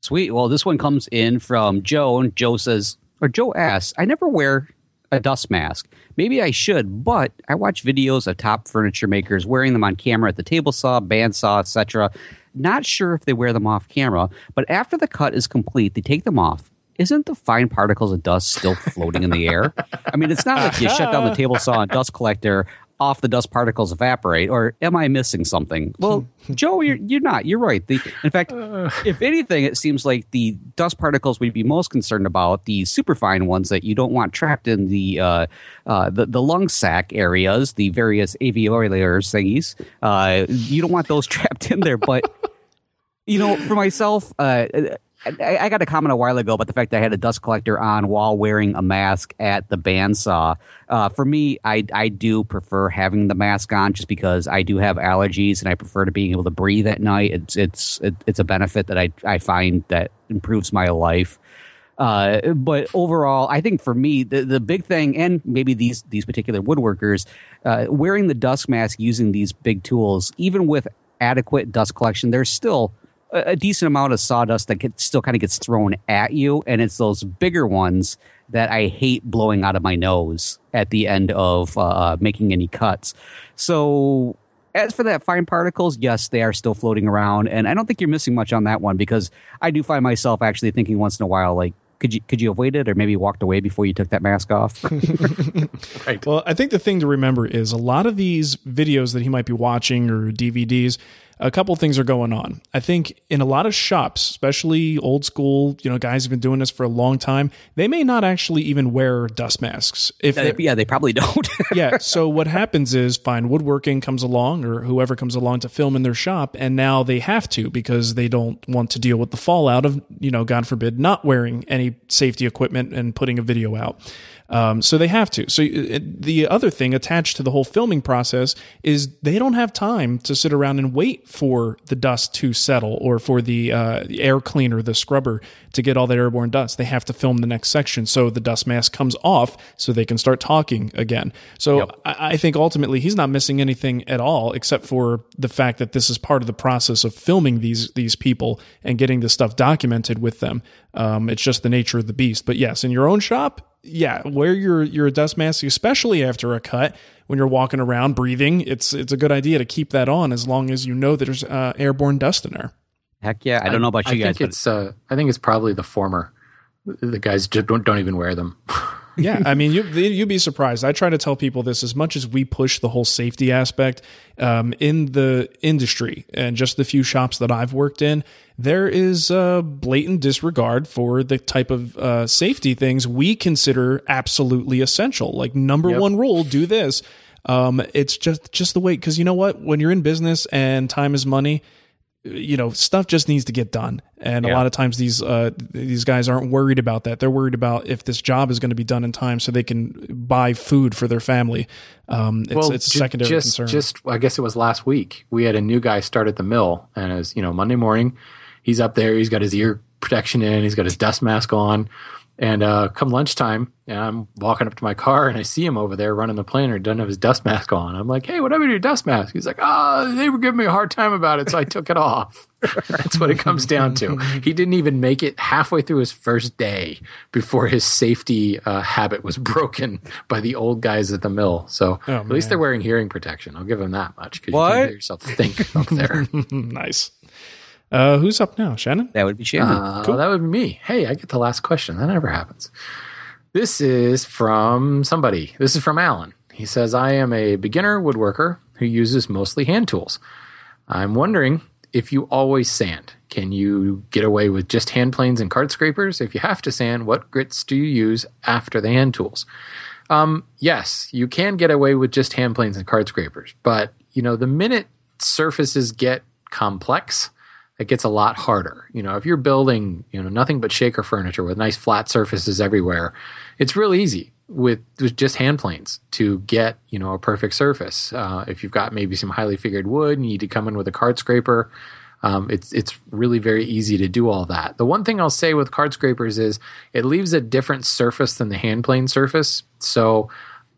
Sweet. Well, this one comes in from Joe, and Joe says, or Joe asks, I never wear a dust mask. Maybe I should, but I watch videos of top furniture makers wearing them on camera at the table saw, bandsaw, etc. Not sure if they wear them off camera, but after the cut is complete, they take them off. Isn't the fine particles of dust still floating in the air? I mean, it's not like you shut down the table saw and dust collector off the dust particles evaporate, or am I missing something? Well, Joe, you're, you're not. You're right. The, in fact, if anything, it seems like the dust particles we'd be most concerned about, the superfine ones that you don't want trapped in the uh, uh, the, the lung sac areas, the various alveolar thingies. Uh, you don't want those trapped in there. But, you know, for myself, uh, I, I, got a comment a while ago about the fact that I had a dust collector on while wearing a mask at the bandsaw. Uh, for me, I, I do prefer having the mask on just because I do have allergies and I prefer to being able to breathe at night. It's it's it, it's a benefit that I I find that improves my life. Uh, but overall, I think for me, the, the big thing, and maybe these these particular woodworkers, uh, wearing the dust mask using these big tools, even with adequate dust collection, there's still a decent amount of sawdust that gets, still kind of gets thrown at you, and it's those bigger ones that I hate blowing out of my nose at the end of uh, uh, making any cuts. So, as for that fine particles, yes, they are still floating around, and I don't think you're missing much on that one because I do find myself actually thinking once in a while, like, could you could you have waited or maybe walked away before you took that mask off? right. Well, I think the thing to remember is a lot of these videos that he might be watching or DVDs a couple things are going on. I think in a lot of shops, especially old school, you know, guys have been doing this for a long time, they may not actually even wear dust masks. If yeah, yeah they probably don't. yeah. So what happens is fine woodworking comes along or whoever comes along to film in their shop and now they have to because they don't want to deal with the fallout of, you know, God forbid, not wearing any safety equipment and putting a video out. Um, so they have to. So uh, the other thing attached to the whole filming process is they don't have time to sit around and wait for the dust to settle or for the, uh, the air cleaner, the scrubber to get all that airborne dust. They have to film the next section so the dust mask comes off so they can start talking again. So yep. I, I think ultimately he's not missing anything at all except for the fact that this is part of the process of filming these these people and getting the stuff documented with them. Um, it's just the nature of the beast. But yes, in your own shop, yeah, wear your your dust mask, especially after a cut when you're walking around breathing. It's it's a good idea to keep that on as long as you know that there's uh, airborne dust in there. Heck yeah! I don't know about you I guys. Think it's uh, I think it's probably the former. The guys just don't don't even wear them. yeah, I mean, you you'd be surprised. I try to tell people this as much as we push the whole safety aspect um, in the industry and just the few shops that I've worked in. There is a blatant disregard for the type of uh, safety things we consider absolutely essential. Like number yep. one rule: do this. Um, it's just just the way because you know what? When you're in business and time is money, you know stuff just needs to get done. And yeah. a lot of times these uh, these guys aren't worried about that. They're worried about if this job is going to be done in time so they can buy food for their family. Um, it's, well, it's a secondary just, concern. just i guess it was last week we had a new guy start at the mill and as you know monday morning he's up there he's got his ear protection in he's got his dust mask on and uh, come lunchtime, and I'm walking up to my car and I see him over there running the planer, doesn't have his dust mask on. I'm like, hey, what happened to your dust mask? He's like, oh, they were giving me a hard time about it, so I took it off. That's what it comes down to. He didn't even make it halfway through his first day before his safety uh, habit was broken by the old guys at the mill. So oh, at least they're wearing hearing protection. I'll give them that much because you can hear yourself think up there. nice. Uh, who's up now, Shannon? That would be Shannon. Uh, cool. That would be me. Hey, I get the last question. That never happens. This is from somebody. This is from Alan. He says, I am a beginner woodworker who uses mostly hand tools. I'm wondering if you always sand. Can you get away with just hand planes and card scrapers? If you have to sand, what grits do you use after the hand tools? Um, yes, you can get away with just hand planes and card scrapers, but you know the minute surfaces get complex, it gets a lot harder. You know, if you're building, you know, nothing but shaker furniture with nice flat surfaces everywhere, it's real easy with, with just hand planes to get, you know, a perfect surface. Uh, if you've got maybe some highly figured wood, you need to come in with a card scraper. Um, it's it's really very easy to do all that. The one thing I'll say with card scrapers is it leaves a different surface than the hand plane surface. So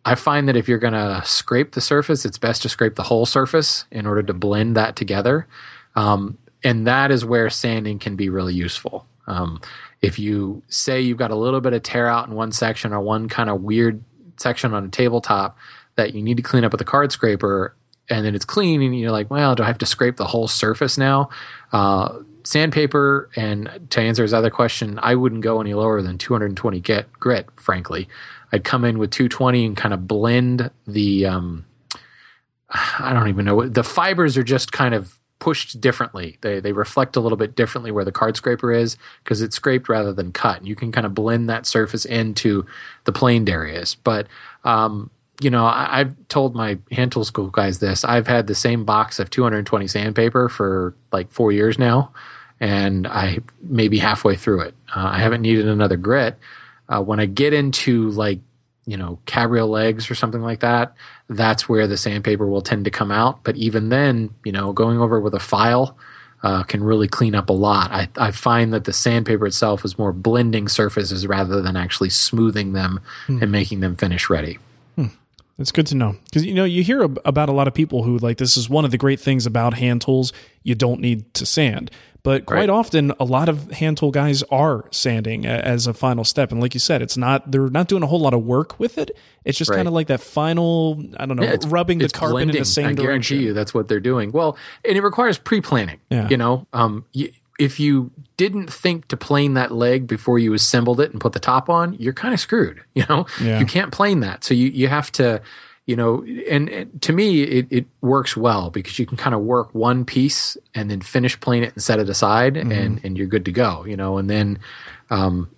I find that if you're going to scrape the surface, it's best to scrape the whole surface in order to blend that together. Um, and that is where sanding can be really useful. Um, if you say you've got a little bit of tear out in one section or one kind of weird section on a tabletop that you need to clean up with a card scraper, and then it's clean, and you're like, well, do I have to scrape the whole surface now? Uh, sandpaper, and to answer his other question, I wouldn't go any lower than 220 get grit. Frankly, I'd come in with 220 and kind of blend the um, I don't even know. The fibers are just kind of pushed differently. They they reflect a little bit differently where the card scraper is because it's scraped rather than cut. And you can kind of blend that surface into the planed areas. But um, you know, I, have told my hand tool school guys this. I've had the same box of 220 sandpaper for like four years now, and I maybe halfway through it. Uh, I haven't needed another grit. Uh, when I get into like you know cabriole legs or something like that, that's where the sandpaper will tend to come out. But even then, you know, going over with a file. Uh, can really clean up a lot. I, I, find that the sandpaper itself is more blending surfaces rather than actually smoothing them hmm. and making them finish ready. It's good to know because you know you hear about a lot of people who like this is one of the great things about hand tools. You don't need to sand, but quite right. often a lot of hand tool guys are sanding as a final step. And like you said, it's not they're not doing a whole lot of work with it. It's just right. kind of like that final I don't know yeah, rubbing the carpet blending. in the same I direction. Guarantee you that's what they're doing. Well, and it requires pre planning. Yeah. You know, um, you, if you didn't think to plane that leg before you assembled it and put the top on, you're kind of screwed. You know, yeah. you can't plane that. So you, you have to, you know, and, and to me, it, it works well because you can kind of work one piece and then finish plane it and set it aside mm-hmm. and, and you're good to go, you know, and then, um,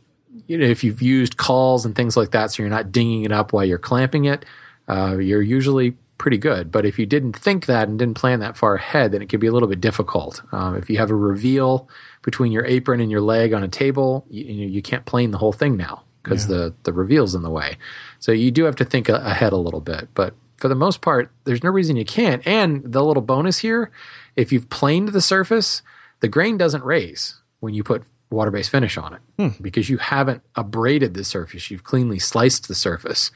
you know, if you've used cauls and things like that, so you're not dinging it up while you're clamping it, uh, you're usually pretty good. But if you didn't think that and didn't plan that far ahead, then it could be a little bit difficult. Um, if you have a reveal between your apron and your leg on a table, you, you, you can't plane the whole thing now because yeah. the the reveal's in the way. So you do have to think ahead a little bit. But for the most part, there's no reason you can't. And the little bonus here, if you've planed the surface, the grain doesn't raise when you put water based finish on it hmm. because you haven't abraded the surface. You've cleanly sliced the surface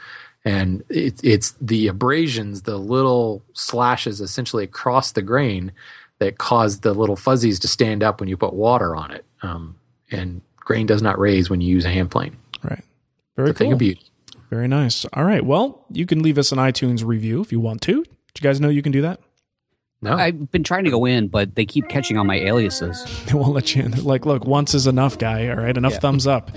and it, it's the abrasions, the little slashes essentially across the grain that cause the little fuzzies to stand up when you put water on it. Um, and grain does not raise when you use a hand plane. Right. Very it's cool. thing of beauty. Very nice. All right. Well, you can leave us an iTunes review if you want to. Do you guys know you can do that? No. I've been trying to go in, but they keep catching on my aliases. They won't let you in. They're like, look, once is enough, guy. All right, enough yeah. thumbs up.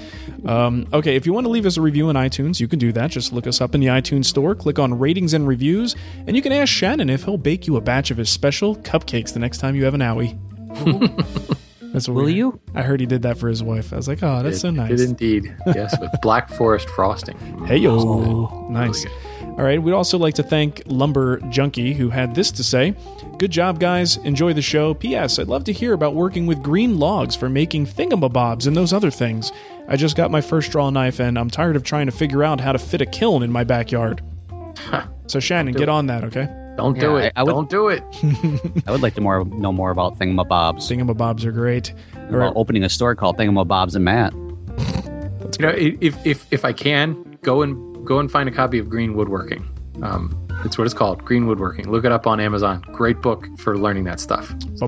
Um, okay, if you want to leave us a review on iTunes, you can do that. Just look us up in the iTunes store, click on ratings and reviews, and you can ask Shannon if he'll bake you a batch of his special cupcakes the next time you have an owie. That's Will weird. you? I heard he did that for his wife. I was like, oh, that's it, so nice. Did indeed. yes, with Black Forest frosting. Hey yo, oh, nice. Really All right, we'd also like to thank Lumber Junkie who had this to say. Good job, guys. Enjoy the show. P.S. I'd love to hear about working with green logs for making thingamabobs and those other things. I just got my first draw knife and I'm tired of trying to figure out how to fit a kiln in my backyard. so Shannon, get on that, okay? Don't yeah, do it. I, I would, Don't do it. I would like to more know more about thingamabobs. Thingamabobs are great. About opening a store called Thingamabobs and Matt. you know, if if if I can go and go and find a copy of Green Woodworking. Um, it's what it's called, Green Woodworking. Look it up on Amazon. Great book for learning that stuff. So.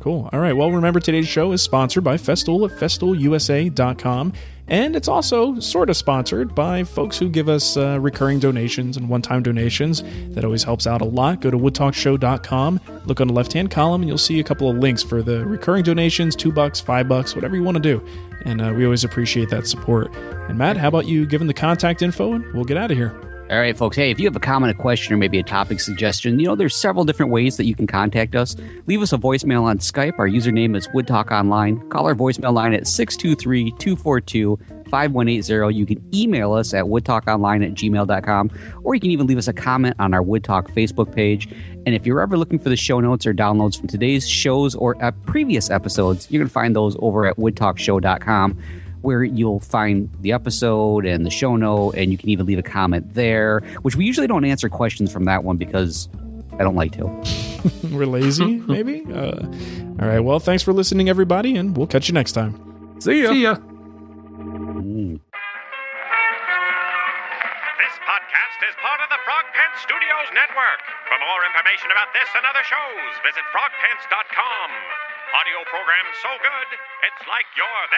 Cool. All right. Well, remember today's show is sponsored by Festool at festoolusa.com. And it's also sort of sponsored by folks who give us uh, recurring donations and one time donations. That always helps out a lot. Go to woodtalkshow.com, look on the left hand column, and you'll see a couple of links for the recurring donations two bucks, five bucks, whatever you want to do. And uh, we always appreciate that support. And Matt, how about you giving the contact info and we'll get out of here? All right, folks. Hey, if you have a comment, a question, or maybe a topic suggestion, you know, there's several different ways that you can contact us. Leave us a voicemail on Skype. Our username is WoodTalk Online. Call our voicemail line at 623 242 5180. You can email us at woodtalkonline at gmail.com, or you can even leave us a comment on our Woodtalk Facebook page. And if you're ever looking for the show notes or downloads from today's shows or uh, previous episodes, you can find those over at woodtalkshow.com where you'll find the episode and the show note, and you can even leave a comment there, which we usually don't answer questions from that one because I don't like to. We're lazy, maybe? Uh, all right. Well, thanks for listening, everybody, and we'll catch you next time. See ya. See ya. This podcast is part of the Frog Pants Studios Network. For more information about this and other shows, visit frogpants.com. Audio program so good, it's like you're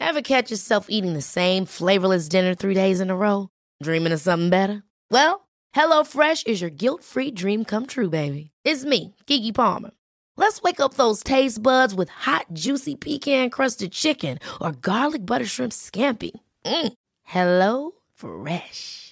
there. Ever catch yourself eating the same flavorless dinner three days in a row? Dreaming of something better? Well, HelloFresh is your guilt free dream come true, baby. It's me, Keke Palmer. Let's wake up those taste buds with hot, juicy pecan crusted chicken or garlic butter shrimp scampi. Mm. Hello Fresh.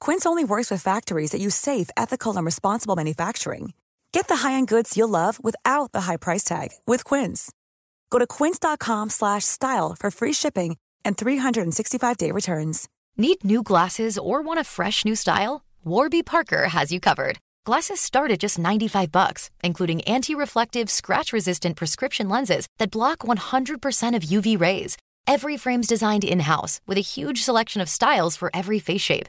Quince only works with factories that use safe, ethical, and responsible manufacturing. Get the high-end goods you'll love without the high price tag with Quince. Go to quince.com/style for free shipping and 365-day returns. Need new glasses or want a fresh new style? Warby Parker has you covered. Glasses start at just 95 bucks, including anti-reflective, scratch-resistant prescription lenses that block 100% of UV rays. Every frame's designed in-house with a huge selection of styles for every face shape.